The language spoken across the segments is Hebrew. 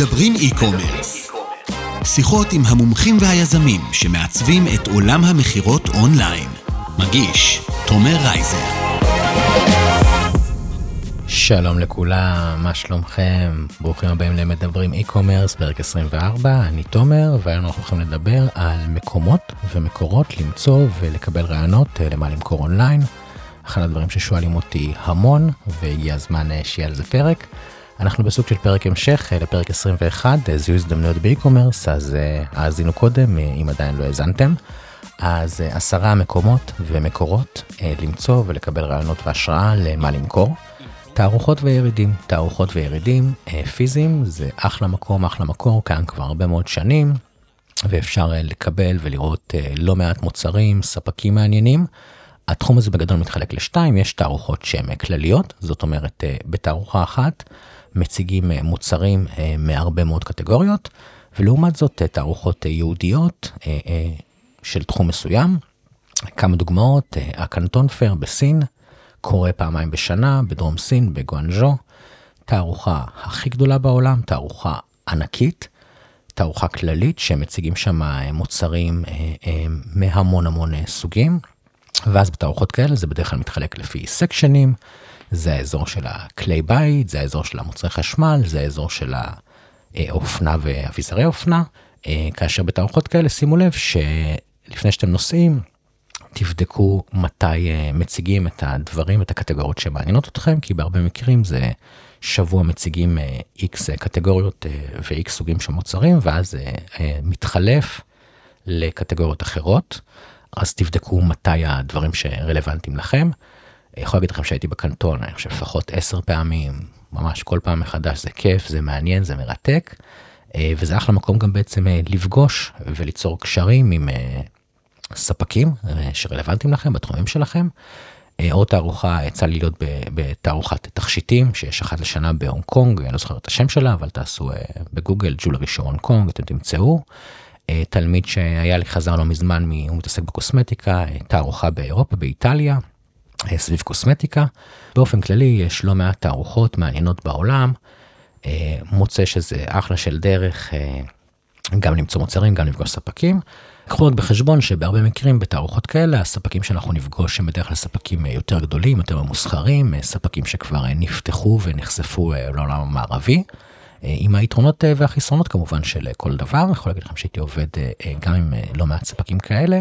מדברים e-commerce. שיחות עם המומחים והיזמים שמעצבים את עולם המכירות אונליין. מגיש, תומר רייזר. שלום לכולם, מה שלומכם? ברוכים הבאים למדברים e-commerce, פרק 24, אני תומר, והיום אנחנו הולכים לדבר על מקומות ומקורות למצוא ולקבל רעיונות אה, למה למכור אונליין. אחד הדברים ששואלים אותי המון, והגיע הזמן אה, שיהיה על זה פרק. אנחנו בסוג של פרק המשך אה, לפרק 21, זיהוי הזדמנויות באי-קומרס, אז האזינו קודם, אם עדיין לא האזנתם. אז עשרה מקומות ומקורות למצוא ולקבל רעיונות והשראה למה למכור. תערוכות וירידים, תערוכות וירידים אה, פיזיים זה אחלה מקום, אחלה מקור, קיים כבר הרבה מאוד שנים, ואפשר אה, לקבל ולראות אה, לא מעט מוצרים, ספקים מעניינים. התחום הזה בגדול מתחלק לשתיים, יש תערוכות שהן כלליות, זאת אומרת בתערוכה אחת מציגים מוצרים מהרבה מאוד קטגוריות, ולעומת זאת תערוכות ייעודיות של תחום מסוים. כמה דוגמאות, הקנטון פר בסין, קורה פעמיים בשנה בדרום סין, בגואנז'ו. תערוכה הכי גדולה בעולם, תערוכה ענקית, תערוכה כללית שמציגים שם אה, מוצרים אה, אה, מהמון המון סוגים. ואז בתערוכות כאלה זה בדרך כלל מתחלק לפי סקשנים, זה האזור של הכלי בית, זה האזור של המוצרי חשמל, זה האזור של האופנה ואביזרי אופנה, כאשר בתערוכות כאלה שימו לב שלפני שאתם נוסעים, תבדקו מתי אה, מציגים את הדברים, את הקטגוריות שמעניינות אתכם, כי בהרבה מקרים זה שבוע מציגים x אה, קטגוריות אה, ו-x סוגים של מוצרים, ואז מתחלף לקטגוריות אחרות. אז תבדקו מתי הדברים שרלוונטיים לכם. אני יכול להגיד לכם שהייתי בקנטון, אני חושב לפחות עשר פעמים, ממש כל פעם מחדש, זה כיף, זה מעניין, זה מרתק. וזה אחלה מקום גם בעצם לפגוש וליצור קשרים עם ספקים אה, שרלוונטיים לכם בתחומים שלכם. אה, עוד תערוכה יצא לי להיות בתערוכת תכשיטים שיש אחת לשנה בהונג קונג, אני לא זוכר את השם שלה אבל תעשו אה, בגוגל ג'ולרי שואו הונג קונג אתם תמצאו. תלמיד שהיה לי חזר לא מזמן, הוא מתעסק בקוסמטיקה, תערוכה באירופה, באיטליה, סביב קוסמטיקה. באופן כללי יש לא מעט תערוכות מעניינות בעולם, מוצא שזה אחלה של דרך גם למצוא מוצרים, גם לפגוש ספקים. קחו רק בחשבון שבהרבה מקרים בתערוכות כאלה הספקים שאנחנו נפגוש הם בדרך כלל ספקים אה, יותר גדולים, יותר ממוסחרים, אה, ספקים שכבר אה, נפתחו ונחשפו לעולם המערבי. עם היתרונות והחיסרונות כמובן של כל דבר, אני יכול להגיד לכם שהייתי עובד גם עם לא מעט ספקים כאלה,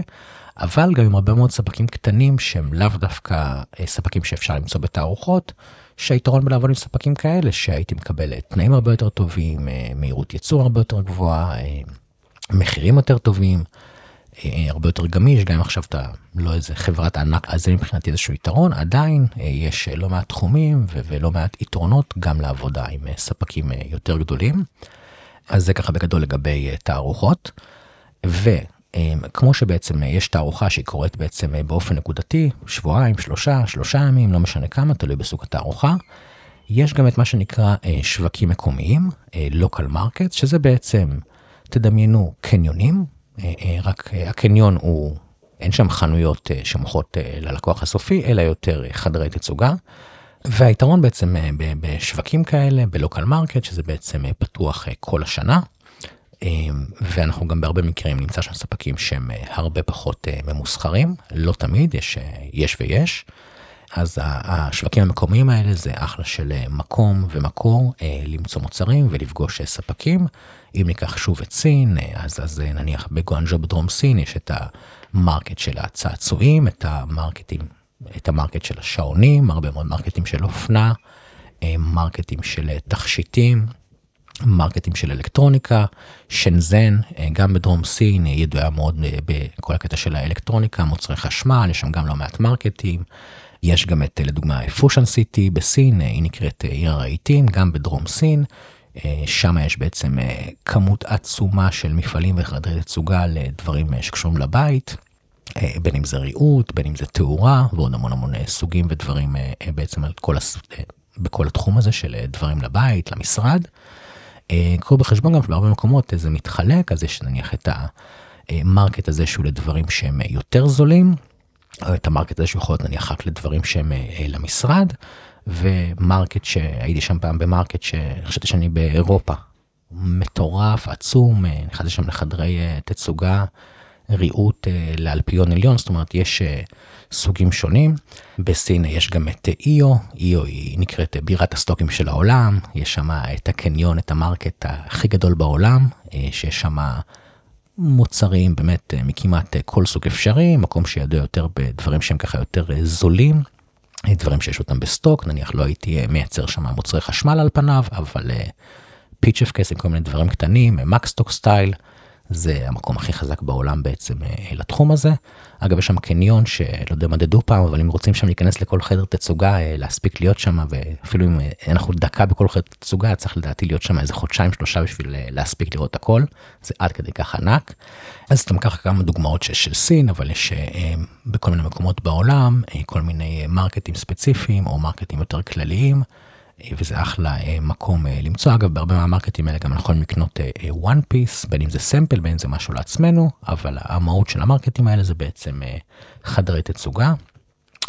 אבל גם עם הרבה מאוד ספקים קטנים שהם לאו דווקא ספקים שאפשר למצוא בתערוכות, שהיתרון בלעבוד עם ספקים כאלה שהייתי מקבל תנאים הרבה יותר טובים, מהירות ייצור הרבה יותר גבוהה, מחירים יותר טובים. אה, הרבה יותר גמיש, גם אם עכשיו אתה לא איזה חברת ענק, אז זה מבחינתי איזשהו יתרון, עדיין אה, יש אה, לא מעט תחומים ולא מעט יתרונות גם לעבודה עם ספקים יותר גדולים. אז זה ככה בגדול לגבי תערוכות. וכמו שבעצם יש תערוכה שהיא קורית בעצם באופן נקודתי, שבועיים, שלושה, שלושה ימים, לא משנה כמה, תלוי בסוג התערוכה. יש גם את מה שנקרא שווקים מקומיים, local markets, שזה בעצם, תדמיינו קניונים, אה, אה, רק אה, הקניון הוא, אין שם חנויות שמוכרות ללקוח הסופי, אלא יותר חדרי תצוגה. והיתרון בעצם בשווקים כאלה, ב local market, שזה בעצם פתוח כל השנה. ואנחנו גם בהרבה מקרים נמצא שם ספקים שהם הרבה פחות ממוסחרים, לא תמיד, יש, יש ויש. אז השווקים המקומיים האלה זה אחלה של מקום ומקור למצוא מוצרים ולפגוש ספקים. אם ניקח שוב את סין, אז, אז נניח בגואנג'ו בדרום סין יש את ה market של הצעצועים, את המרקטים, את ה market של השעונים, הרבה מאוד מרקטים של אופנה, אה, מרקטים של תכשיטים, מרקטים של אלקטרוניקה, שנזן, אה, גם בדרום סין, ידועה מאוד בכל הקטע של האלקטרוניקה, מוצרי חשמל, יש שם גם לא מעט מרקטים. יש גם את לדוגמה פושן סיטי בסין, היא נקראת עיר הרהיטים, גם בדרום סין, אה, שם יש בעצם אה, כמות עצומה של מפעלים וחדרי תצוגה לדברים אה, שקשורים לבית, בין אם זה ריהוט, בין אם זה תאורה, ועוד המון המון סוגים ודברים בעצם על כל, בכל התחום הזה של דברים לבית, למשרד. קחו בחשבון גם שבהרבה מקומות זה מתחלק, אז יש נניח את ה market הזה שהוא לדברים שהם יותר זולים, או את ה market הזה שהוא יכול להיות נניח רק לדברים שהם למשרד. ו market שהייתי שם פעם ב market שחשבתי שאני באירופה. מטורף, עצום, נכנסתי שם לחדרי תצוגה, ריהוט לאלפיון עליון, זאת אומרת יש סוגים שונים. בסין יש גם את איו, איו היא נקראת בירת הסטוקים של העולם, יש שם את הקניון, את ה market הכי גדול בעולם, שיש שם מוצרים באמת מכמעט כל סוג אפשרי, מקום שידוע יותר בדברים שהם ככה יותר זולים. דברים שיש אותם בסטוק, נניח לא הייתי מייצר שם מוצרי חשמל על פניו, אבל פיצ'פקעס עם כל מיני דברים קטנים, מקס סטוק style, זה המקום הכי חזק בעולם בעצם לתחום הזה. אגב יש שם קניון שלא יודע מדדו פעם אבל אם רוצים שם להיכנס לכל חדר תצוגה להספיק להיות שם ואפילו אם אנחנו דקה בכל חדר תצוגה צריך לדעתי להיות שם איזה חודשיים שלושה בשביל להספיק לראות הכל זה עד כדי כך ענק. אז אתם ככה כמה דוגמאות שיש של סין אבל יש בכל מיני מקומות בעולם כל מיני מרקטים ספציפיים או מרקטים יותר כלליים. וזה אחלה מקום למצוא אגב בהרבה מהמרקטים האלה גם יכולים לקנות one piece בין אם זה סמפל בין אם זה משהו לעצמנו אבל המהות של המרקטים האלה זה בעצם חדרי תצוגה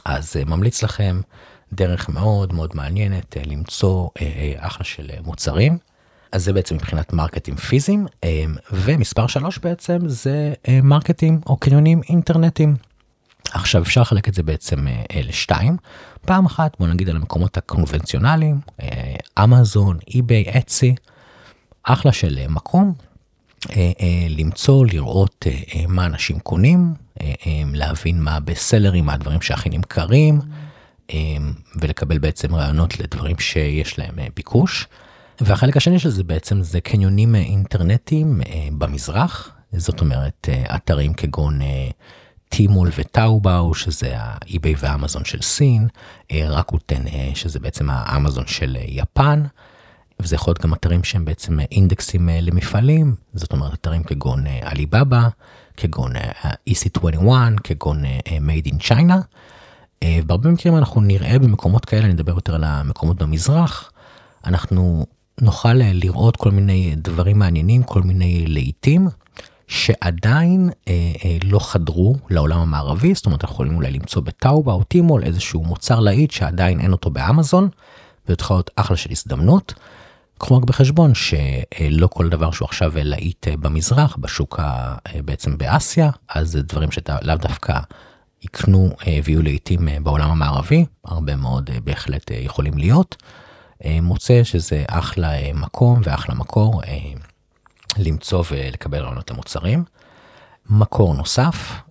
אז ממליץ לכם דרך מאוד מאוד מעניינת למצוא אחלה של מוצרים. אז זה בעצם מבחינת מרקטים פיזיים ומספר 3 בעצם זה מרקטים או קניונים אינטרנטיים. עכשיו אפשר לחלק את זה בעצם לשתיים. פעם אחת בוא נגיד על המקומות הקונבנציונליים, אמזון, אי-ביי, אצי, אחלה של מקום למצוא, לראות מה אנשים קונים, להבין מה בסלרים, מה הדברים שהכי נמכרים, ולקבל בעצם רעיונות לדברים שיש להם ביקוש. והחלק השני של זה בעצם זה קניונים אינטרנטיים במזרח, זאת אומרת אתרים כגון טימול וטאובאו שזה האי-ביי ואמזון של סין, רקוטן שזה בעצם האמזון של יפן, וזה יכול להיות גם אתרים שהם בעצם אינדקסים למפעלים, זאת אומרת אתרים כגון עליבאבא, כגון EC21, כגון made in China. בהרבה מקרים אנחנו נראה במקומות כאלה, אני אדבר יותר על המקומות במזרח, אנחנו נוכל לראות כל מיני דברים מעניינים, כל מיני לעיתים. שעדיין אה, אה, לא חדרו לעולם המערבי, זאת אומרת אנחנו יכולים אולי למצוא בטאובה או טימול איזשהו מוצר להיט שעדיין אין אותו באמזון, וזה יכול להיות אחלה של הזדמנות. קחו רק בחשבון שלא כל דבר שהוא עכשיו להיט במזרח, בשוק ה, בעצם באסיה, אז זה דברים שלאו דווקא יקנו ויהיו לעיתים בעולם המערבי, הרבה מאוד בהחלט יכולים להיות. מוצא שזה אחלה מקום ואחלה מקור. למצוא ולקבל רעיונות למוצרים. מקור נוסף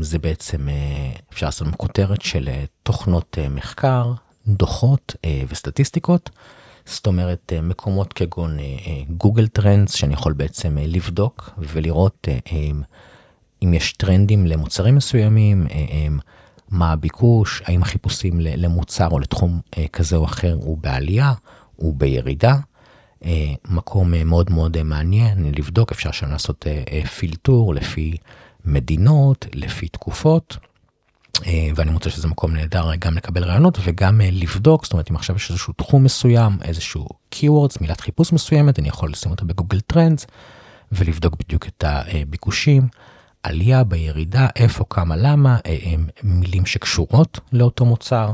זה בעצם אפשר לעשות כותרת של תוכנות מחקר, דוחות וסטטיסטיקות. זאת אומרת מקומות כגון גוגל טרנדס שאני יכול בעצם לבדוק ולראות אם יש טרנדים למוצרים מסוימים, מה הביקוש, האם החיפושים למוצר או לתחום כזה או אחר הוא בעלייה, הוא בירידה. מקום מאוד מאוד מעניין לבדוק, אפשר שם לעשות פילטור לפי מדינות, לפי תקופות. ואני מוצא שזה מקום נהדר גם לקבל רעיונות וגם לבדוק, זאת אומרת אם עכשיו יש איזשהו תחום מסוים, איזשהו keywords, מילת חיפוש מסוימת, אני יכול לשים אותה בגוגל טרנדס ולבדוק בדיוק את הביקושים, עלייה בירידה, איפה, כמה, למה, מילים שקשורות לאותו מוצר.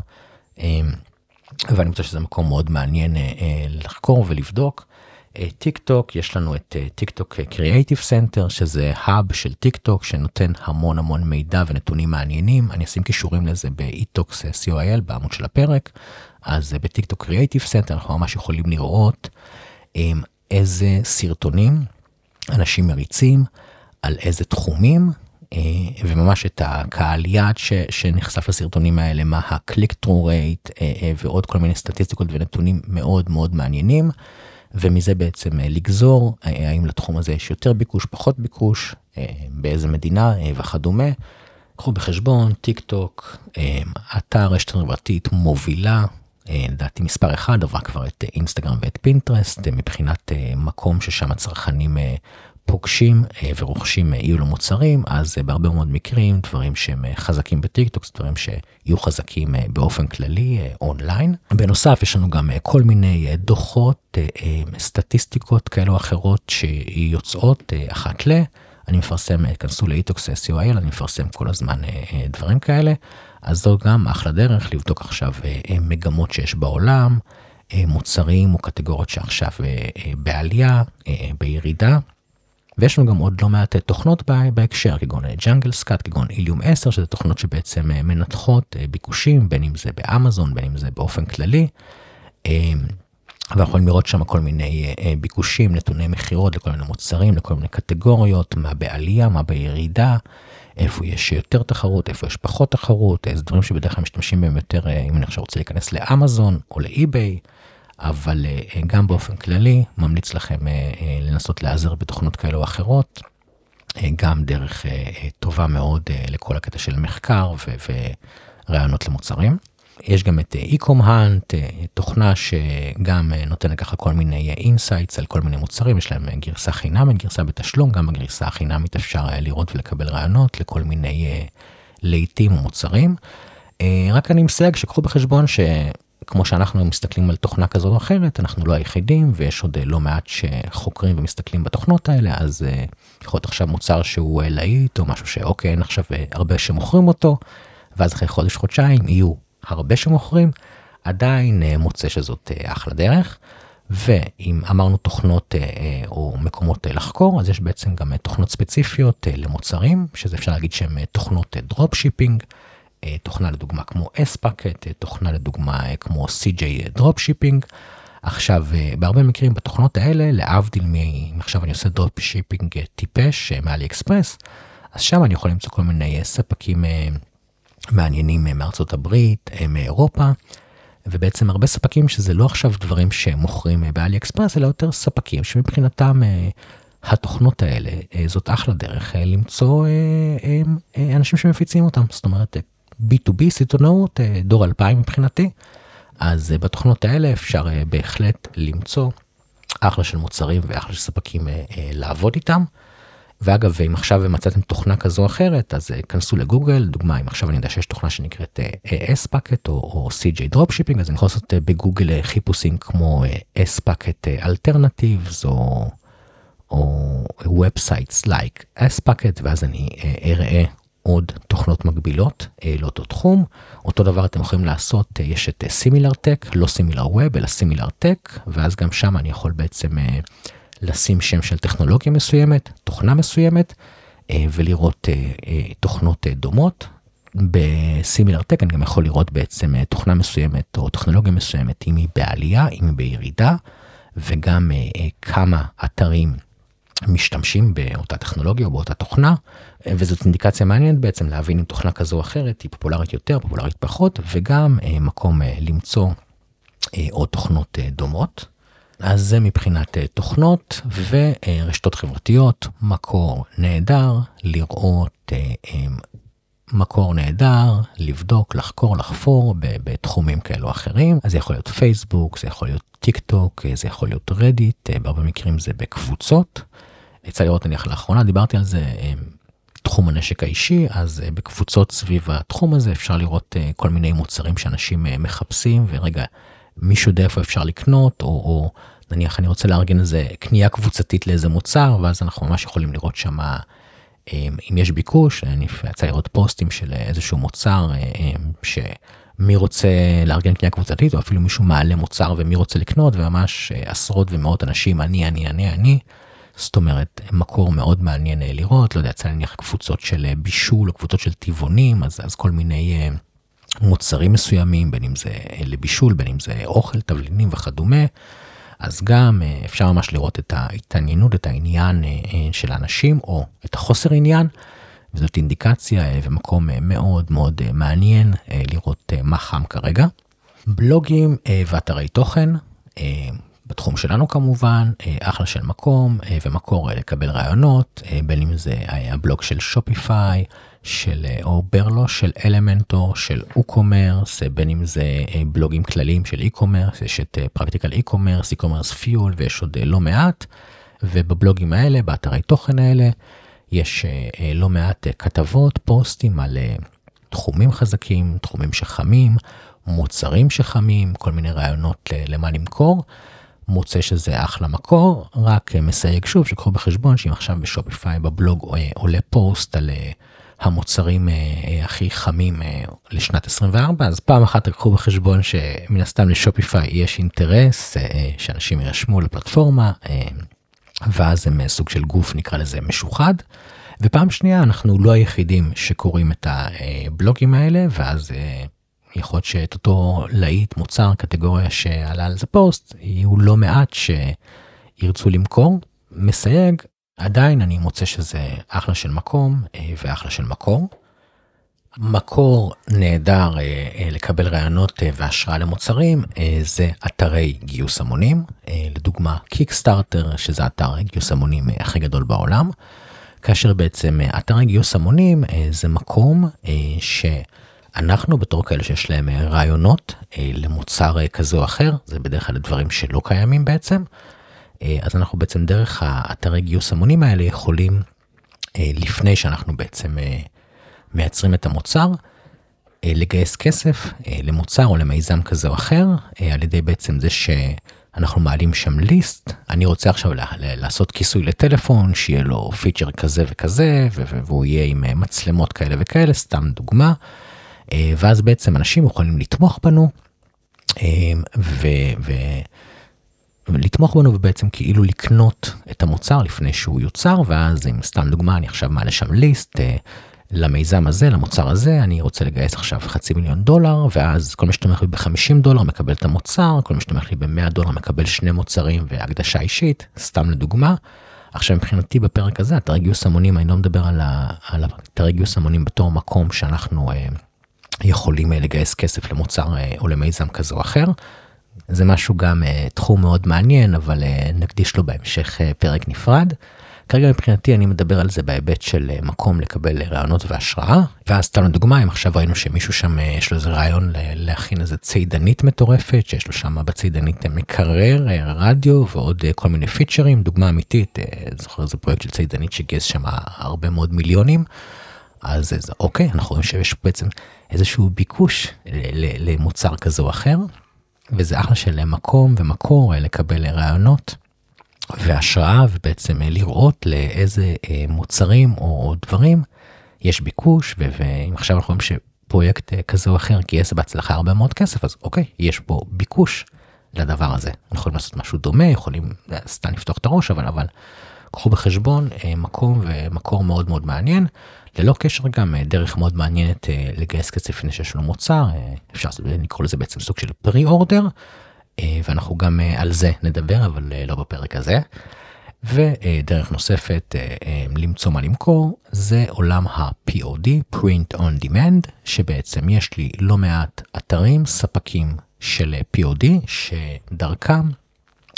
ואני חושב שזה מקום מאוד מעניין לחקור ולבדוק. טיק טוק, יש לנו את טיק טוק Creative Center, שזה ה hub של טיק טוק שנותן המון המון מידע ונתונים מעניינים. אני אשים קישורים לזה ב-e-tox co.il בעמוד של הפרק. אז בטיק טוק Creative Center אנחנו ממש יכולים לראות איזה סרטונים אנשים מריצים, על איזה תחומים, וממש את הקהל יעד שנחשף לסרטונים האלה, מה ה-click through rate ועוד כל מיני סטטיסטיקות ונתונים מאוד מאוד מעניינים. ומזה בעצם לגזור האם לתחום הזה יש יותר ביקוש, פחות ביקוש, באיזה מדינה וכדומה. קחו בחשבון, טיק טוק, אתר רשת חברתית מובילה, לדעתי מספר אחד, עברה כבר את אינסטגרם ואת פינטרסט, מבחינת מקום ששם הצרכנים פוגשים ורוכשים יהיו לו מוצרים, אז בהרבה מאוד מקרים דברים שהם חזקים בטיקטוק, זה דברים שיהיו חזקים באופן כללי אונליין. בנוסף יש לנו גם כל מיני דוחות, סטטיסטיקות כאלו או אחרות שיוצאות אחת ל... אני מפרסם, כנסו לאיטוקס co.il, אני מפרסם כל הזמן דברים כאלה, אז זו גם אחלה דרך לבדוק עכשיו מגמות שיש בעולם, מוצרים או קטגוריות שעכשיו בעלייה, בירידה. ויש לנו גם עוד לא מעט תוכנות בהקשר, כגון ג'אנגל סקאט, כגון איליום 10, שזה תוכנות שבעצם מנתחות ביקושים, בין אם זה באמזון, בין אם זה באופן כללי. ואנחנו יכולים לראות שם כל מיני ביקושים, נתוני מכירות לכל מיני מוצרים, לכל מיני קטגוריות, מה בעלייה, מה בירידה, איפה יש יותר תחרות, איפה יש פחות תחרות, איזה דברים שבדרך כלל משתמשים בהם יותר, אם אני עכשיו רוצה להיכנס לאמזון או לאי-ביי. אבל אה, גם באופן כללי ממליץ לכם אה, אה, לנסות להיעזר בתוכנות כאלו או אחרות, גם דרך טובה מאוד לכל הקטע של מחקר ורעיונות למוצרים. יש גם את Ecomhunt, תוכנה שגם נותנת ככה כל מיני insights על כל מיני מוצרים, יש להם גרסה חינמית, גרסה בתשלום, גם בגרסה החינמית אפשר לראות ולקבל רעיונות לכל מיני להיטים או מוצרים. רק אני מסייג שקחו בחשבון ש... כמו שאנחנו מסתכלים על תוכנה כזו או אחרת, אנחנו לא היחידים, ויש עוד אה, לא מעט שחוקרים ומסתכלים בתוכנות האלה, אז אה, יכול להיות עכשיו מוצר שהוא אה, להיט, או משהו שאוקיי, אין עכשיו הרבה שמוכרים אותו, ואז אחרי חודש, חודשיים יהיו הרבה שמוכרים, עדיין מוצא שזאת אחלה דרך. ואם אמרנו תוכנות או מקומות לחקור, אז יש בעצם גם תוכנות ספציפיות למוצרים, שזה אפשר להגיד שהן תוכנות dropshipping. אה, תוכנה לדוגמה כמו Spocket, אה, תוכנה לדוגמה אה, כמו CJ Dropshipping. עכשיו, בהרבה מקרים בתוכנות האלה, להבדיל אם עכשיו אני עושה Dropshipping טיפש מאלי אקספרס, אז שם אני יכול למצוא כל מיני ספקים מעניינים מארצות הברית, מאירופה, ובעצם הרבה ספקים שזה לא עכשיו דברים שמוכרים באלי אקספרס, אלא יותר ספקים שמבחינתם התוכנות האלה זאת אחלה דרך למצוא אנשים שמפיצים אותם, זאת אומרת B2B סיטונאות אה, דור 2000 מבחינתי. אז אה, בתוכנות האלה אפשר אה, בהחלט למצוא אחלה של מוצרים ואחלה של ספקים לעבוד איתם. ואגב, אם עכשיו מצאתם תוכנה כזו או אחרת, אז כנסו לגוגל, דוגמה, אם עכשיו אני יודע שיש תוכנה שנקראת S-Packet או, או CJ Dropshipping, אז אני יכול לעשות בגוגל חיפושים כמו S-Packet Alternatives או, או Websites like S-Packet, ואז אני אראה עוד תוכנות מקבילות אה, לאותו תחום. אותו דבר אתם יכולים לעשות, אה, יש את סימילר טק, לא סימילר ווב, אלא סימילר טק, ואז גם שם אני יכול בעצם אה, לשים שם של טכנולוגיה מסוימת, תוכנה מסוימת, ולראות תוכנות דומות. בסימילר טק אני גם יכול לראות בעצם תוכנה מסוימת או טכנולוגיה מסוימת, אם היא בעלייה, אם היא בירידה, וגם כמה אתרים משתמשים באותה טכנולוגיה או באותה תוכנה, וזאת אינדיקציה מעניינת בעצם להבין אם תוכנה כזו או אחרת היא פופולרית יותר, פופולרית פחות, וגם אה, מקום אה, למצוא אה, עוד תוכנות דומות. אז זה מבחינת תוכנות ורשתות חברתיות, מקור נהדר, לראות מקור נהדר, לבדוק, לחקור, לחפור בתחומים כאלו או אחרים. אז זה יכול להיות פייסבוק, זה יכול להיות טיק טוק, זה יכול להיות רדיט, בהרבה מקרים זה בקבוצות. יצא לראות נניח לאחרונה, דיברתי על זה, אה, תחום הנשק האישי, אז אה, בקבוצות סביב התחום הזה אפשר לראות אה, כל מיני מוצרים שאנשים מחפשים, ורגע, מישהו יודע איפה אפשר לקנות, או, או נניח אני רוצה לארגן איזה קנייה קבוצתית לאיזה מוצר, ואז אנחנו ממש יכולים לראות שם אם יש ביקוש, אני יצא לראות פוסטים של איזשהו מוצר, שמי רוצה לארגן קנייה קבוצתית, או אפילו מישהו מעלה מוצר ומי רוצה לקנות, וממש עשרות ומאות אנשים, אני, אני, אני, אני. זאת אומרת, מקור מאוד מעניין אה, לראות, לא יודע, יצא נניח קבוצות של אה, בישול או קבוצות של טבעונים, אז, אז כל מיני אה, מוצרים מסוימים, בין אם זה לבישול, בין אם זה אוכל, תבלינים וכדומה. אז גם אפשר ממש לראות את ההתעניינות, את העניין של האנשים, או את החוסר עניין, וזאת אינדיקציה ומקום מאוד מאוד מעניין לראות מה חם כרגע. בלוגים ואתרי תוכן, בתחום שלנו כמובן, אה, אחלה של מקום אה, ומקור אה, לקבל רעיונות, בין אם זה הבלוג של שופיפיי, של אוברלו, של אלמנטור, של WooCommerce, בין אם זה בלוגים כלליים של e-commerce, יש את Practical Ecommerce, eCommerceFuel ויש עוד לא מעט, ובבלוגים האלה, באתרי תוכן האלה, יש לא מעט כתבות, פוסטים על תחומים חזקים, תחומים שחמים, מוצרים שחמים, כל מיני רעיונות למה למכור. מוצא שזה אחלה מקור, רק מסייג שוב שקחו בחשבון שאם עכשיו בשופיפיי בבלוג אה, עולה פוסט על, אה, המוצרים הכי חמים לשנת 24 אז פעם אחת תקחו בחשבון שמן הסתם לשופיפיי יש אינטרס שאנשים יירשמו לפלטפורמה ואז הם סוג של גוף נקרא לזה משוחד. ופעם שנייה אנחנו לא היחידים שקוראים את הבלוגים האלה ואז יכול להיות שאת אותו להיט מוצר קטגוריה שעלה על זה פוסט יהיו לא מעט שירצו למכור מסייג עדיין אני מוצא שזה אחלה של מקום אה, ואחלה של מקור. מקור נהדר אה, אה, לקבל רעיונות והשראה למוצרים זה אתרי גיוס המונים לדוגמה קיקסטארטר שזה אתר גיוס המונים הכי גדול בעולם. כאשר בעצם אתרי גיוס המונים זה מקום שאנחנו בתור כאלה שיש להם רעיונות למוצר כזה או אחר זה בדרך כלל דברים שלא קיימים בעצם. אה, אז אנחנו בעצם דרך האתרי גיוס המונים האלה יכולים, אה, לפני שאנחנו בעצם אה, מייצרים את המוצר, לגייס כסף למוצר או למיזם כזה או אחר, על ידי בעצם זה שאנחנו מעלים שם ליסט, אני רוצה עכשיו לעשות כיסוי לטלפון, שיהיה לו פיצ'ר כזה וכזה, והוא יהיה עם מצלמות כאלה וכאלה, סתם דוגמה, ואז בעצם אנשים יכולים לתמוך בנו. ו... ו לתמוך בנו ובעצם כאילו לקנות את המוצר לפני שהוא יוצר ואז אם סתם דוגמה אני עכשיו מעלה שם ליסט אה, למיזם הזה למוצר הזה אני רוצה לגייס עכשיו חצי מיליון דולר ואז כל מי שתומך לי ב-50 דולר מקבל את המוצר כל מי שתומך לי ב-100 דולר מקבל שני מוצרים והקדשה אישית סתם לדוגמה. עכשיו מבחינתי בפרק הזה אתרי גיוס המונים אני לא מדבר על, על אתרי גיוס המונים בתור מקום שאנחנו אה, יכולים אה, לגייס כסף למוצר אה, או למיזם כזה או אחר. זה משהו גם uh, תחום מאוד מעניין, אבל נקדיש לו בהמשך פרק נפרד. כרגע מבחינתי אני מדבר על זה בהיבט של מקום לקבל רעיונות והשראה. ואז סתם לדוגמה, אם עכשיו ראינו שמישהו שם יש לו איזה רעיון להכין איזה צידנית מטורפת, שיש לו שם בצידנית מקרר, רדיו ועוד כל מיני פיצ'רים, דוגמה אמיתית, זוכר איזה פרויקט של צידנית שגייס שם הרבה מאוד מיליונים. אז, אז אוקיי, אנחנו רואים שיש בעצם איזשהו ביקוש למוצר כזה או אחר. וזה אחלה של מקום ומקור אה, לקבל רעיונות והשראה ובעצם אה, לראות לאיזה אה, מוצרים או דברים יש ביקוש ואם עכשיו אנחנו רואים שפרויקט כזה או אחר גייס בהצלחה הרבה מאוד כסף אז אוקיי יש פה ביקוש לדבר הזה יכולים לעשות משהו דומה יכולים סתם לפתוח את הראש אבל אבל קחו בחשבון מקום ומקור מאוד מאוד מעניין ללא קשר גם אה, דרך מאוד מעניינת אה, לגייס כסף לפני שיש לנו מוצר, אה, אפשר לקרוא לזה בעצם סוג של פרי אורדר, ואנחנו גם על זה נדבר, אבל לא בפרק הזה. ודרך נוספת למצוא מה למכור זה עולם ה-POD, Print on Demand, שבעצם יש לי לא מעט אתרים, ספקים של POD, שדרכם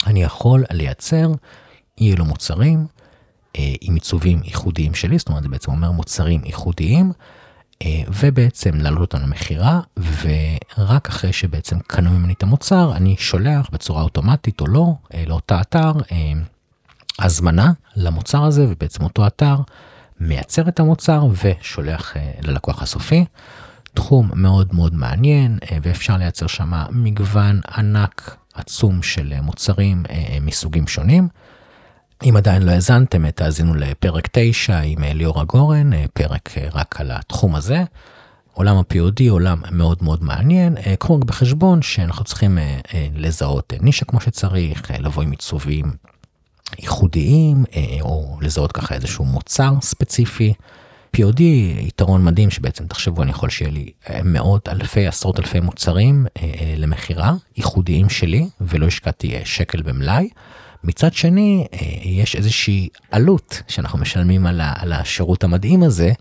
אני יכול לייצר אילו מוצרים אה, עם עיצובים ייחודיים שלי, זאת אומרת זה בעצם אומר מוצרים ייחודיים, אה, ובעצם להעלות אותם למכירה, ורק אחרי שבעצם קנו ממני את המוצר, אני שולח בצורה אוטומטית או לא, אה, לאותה אתר, הזמנה למוצר הזה, ובעצם אותו אתר מייצר את המוצר ושולח ללקוח הסופי. תחום מאוד מאוד מעניין, ואפשר לייצר שם מגוון ענק עצום של מוצרים מסוגים שונים. אם עדיין לא האזנתם, תאזינו לפרק 9 עם אה, ליאורה גורן, אה, פרק אה, רק על התחום הזה. עולם ה-POD עולם מאוד מאוד מעניין, קחו רק בחשבון שאנחנו צריכים לזהות נישה כמו שצריך, לבוא עם עיצובים ייחודיים, או לזהות ככה איזשהו מוצר ספציפי. POD יתרון מדהים שבעצם תחשבו אני יכול שיהיה לי מאות אלפי עשרות אלפי מוצרים למכירה ייחודיים שלי ולא השקעתי שקל במלאי. מצד שני, אה, יש איזושהי עלות שאנחנו משלמים על השירות המדהים הזה,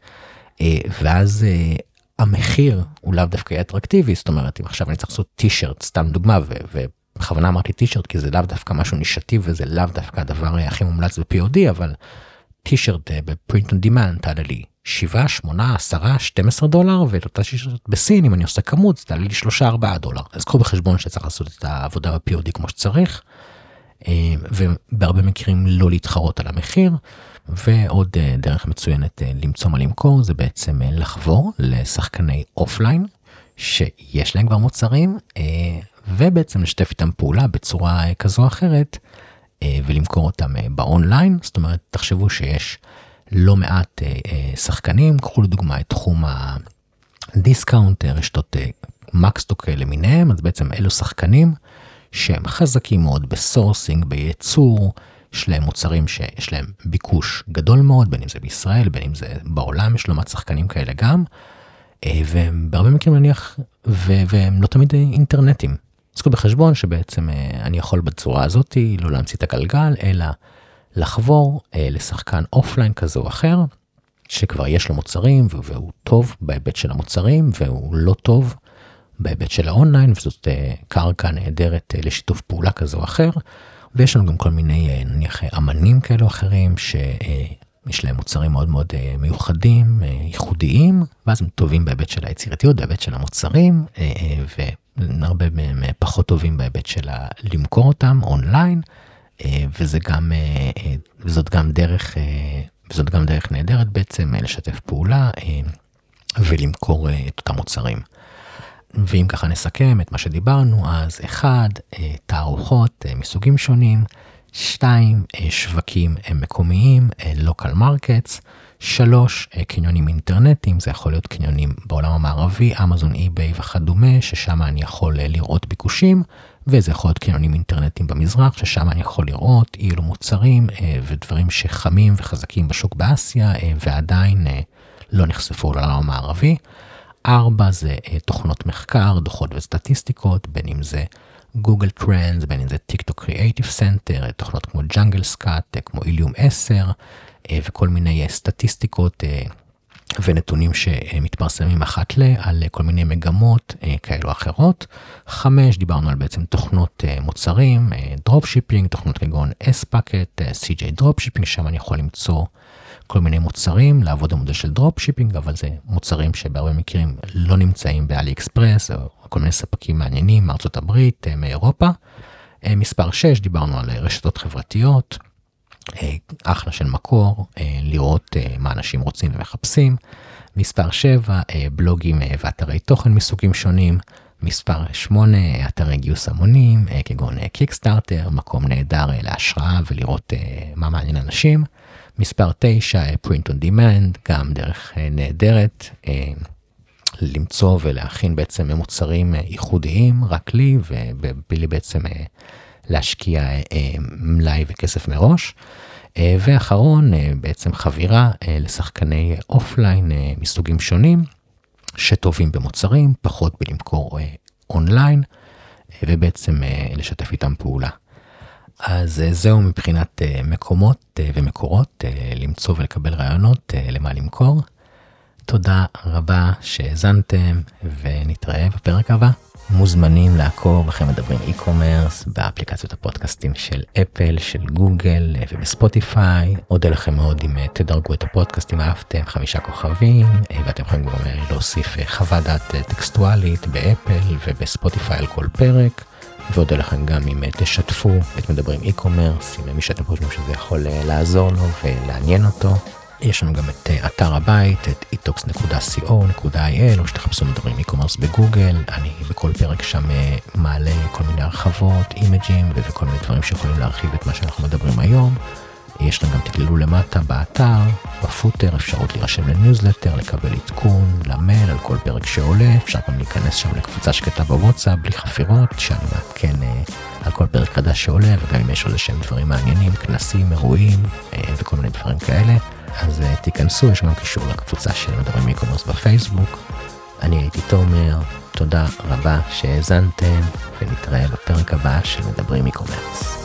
אה, ואז אה, המחיר הוא לאו דווקא יהיה אטרקטיבי, זאת אומרת, אם עכשיו אני צריך לעשות טישרט, סתם דוגמה, ובכוונה אמרתי טישרט כי זה לאו דווקא משהו נישתי וזה לאו דווקא הדבר הכי מומלץ ב-POD, אבל טישרט בפרינט און דימנד תעלה לי 7, 8, 10, 12 דולר, ואת אותה טישרט בסין, אם אני עושה כמות, זה תעלה לי 3-4 דולר. אז קחו בחשבון שצריך לעשות את העבודה ב-POD כמו שצריך. אה, ובהרבה מקרים לא להתחרות על המחיר. ועוד אה, דרך מצוינת אה, למצוא מה למכור זה בעצם לחבור לשחקני אופליין שיש להם כבר מוצרים ובעצם לשתף איתם פעולה בצורה כזו או אחרת ולמכור אותם באונליין זאת אומרת תחשבו שיש לא מעט שחקנים, קחו לדוגמה את תחום הדיסקאונט, רשתות מקס סטוק למיניהם, אז בעצם אלו שחקנים שהם חזקים מאוד ב sourcing, בייצור, יש להם מוצרים שיש להם ביקוש גדול מאוד, בין אם זה בישראל, בין אם זה בעולם, יש לנו שחקנים כאלה גם, אה, והם בהרבה מקרים נניח, ו- והם לא תמיד אינטרנטים. אז קחו בחשבון שבעצם אה, אני יכול בצורה הזאתי לא להמציא את הגלגל, אלא לחבור אה, לשחקן אופליין כזה או אחר, שכבר יש לו מוצרים והוא טוב בהיבט של המוצרים והוא לא טוב בהיבט של האונליין וזאת קרקע נהדרת לשיתוף פעולה כזה או אחר. ויש לנו גם כל מיני אה, נניח אמנים כאלו אחרים שיש להם מוצרים מאוד מאוד אה, מיוחדים, אה, ייחודיים, ואז הם טובים בהיבט של היצירתיות, בהיבט של המוצרים, והרבה מהם פחות טובים בהיבט של למכור אותם אונליין, וזה גם, וזאת גם דרך, וזאת גם דרך נהדרת בעצם לשתף פעולה ולמכור את אותם מוצרים. ואם ככה נסכם את מה שדיברנו, אז אחד, אה, תערוכות אה, מסוגים שונים, שתיים, אה, שווקים מקומיים, local markets, שלוש, קניונים אינטרנטיים, זה יכול להיות קניונים בעולם המערבי, אמזון, אי-ביי וכדומה, ששם אני יכול לראות ביקושים, וזה יכול להיות קניונים אינטרנטיים במזרח, ששם אני יכול לראות אילו מוצרים ודברים שחמים וחזקים בשוק באסיה, ועדיין לא נחשפו לעולם המערבי. ארבע זה אה, תוכנות מחקר, דוחות וסטטיסטיקות, בין אם זה Google Trends, בין אם זה TikTok Creative Center, תוכנות כמו Jungle Scout, אה, כמו Helium 10, אה, וכל מיני סטטיסטיקות ונתונים שמתפרסמים אחת ל, על כל מיני מגמות כאלו או אחרות. חמש, דיברנו על בעצם תוכנות מוצרים, drop shipping, תוכנות כגון Spocket, CJ Dropshipping, שם אני יכול למצוא כל מיני מוצרים, לעבוד במודל של drop shipping, אבל זה מוצרים שבהרבה מקרים לא נמצאים באלי אקספרס, או כל מיני ספקים מעניינים מארצות הברית, אה, מאירופה. אה, מספר 6, דיברנו על רשתות חברתיות, אה, אחלה של מקור, לראות מה אנשים רוצים ומחפשים. מספר 7, בלוגים ואתרי תוכן מסוגים שונים. מספר 8, אתרי גיוס המונים, כגון קיקסטארטר, מקום נהדר להשראה ולראות מה מעניין אנשים. מספר 9, print on demand, גם דרך אה, נהדרת אה, למצוא ולהכין בעצם מוצרים אה, ייחודיים רק לי ובלי בעצם להשקיע מלאי וכסף מראש. ואחרון, בעצם חבירה לשחקני אופליין מסוגים שונים, שטובים במוצרים, פחות בלמכור אונליין, ובעצם לשתף איתם פעולה. אז אה, זהו מבחינת אה, מקומות אה, ומקורות למצוא ולקבל רעיונות למה למכור. תודה רבה שהאזנתם ונתראה בפרק הבא. מוזמנים לעקוב אחרי מדברים e-commerce באפליקציות הפודקאסטים של אפל, של גוגל ובספוטיפיי. אודה לכם מאוד אם תדרגו את הפודקאסט אם אהבתם חמישה כוכבים ואתם יכולים גם להוסיף חוות דעת טקסטואלית באפל ובספוטיפיי על כל פרק. ואודה לכם גם אם אה, תשתפו את מדברים e-commerce, עם מי שאתם חושבים שזה יכול אה, לעזור לו ולעניין אותו. יש לנו גם את אה, אתר הבית, את etox.co.il, או שתחפשו מדברים e-commerce בגוגל, אני בכל פרק שם מעלה כל מיני הרחבות, אימג'ים וכל מיני דברים שיכולים להרחיב את מה שאנחנו מדברים היום. יש לנו גם תגללו למטה באתר, ב footer, אפשרות להירשם לניוזלטר, לקבל עדכון, למייל על כל פרק שעולה, אפשר גם להיכנס שם לקבוצה שקטה בוואטסאפ בלי חפירות, שאני מעדכן אה, על כל פרק חדש שעולה, וגם אם יש עוד איזשהם דברים מעניינים, כנסים, אירועים אה, וכל מיני דברים כאלה, אז אה, תיכנסו, יש גם קישור לקבוצה של מדברים e-commerce בפייסבוק. אני הייתי תומר, תודה רבה שהאזנתם, ונתראה בפרק הבא של מדברים e-commerce.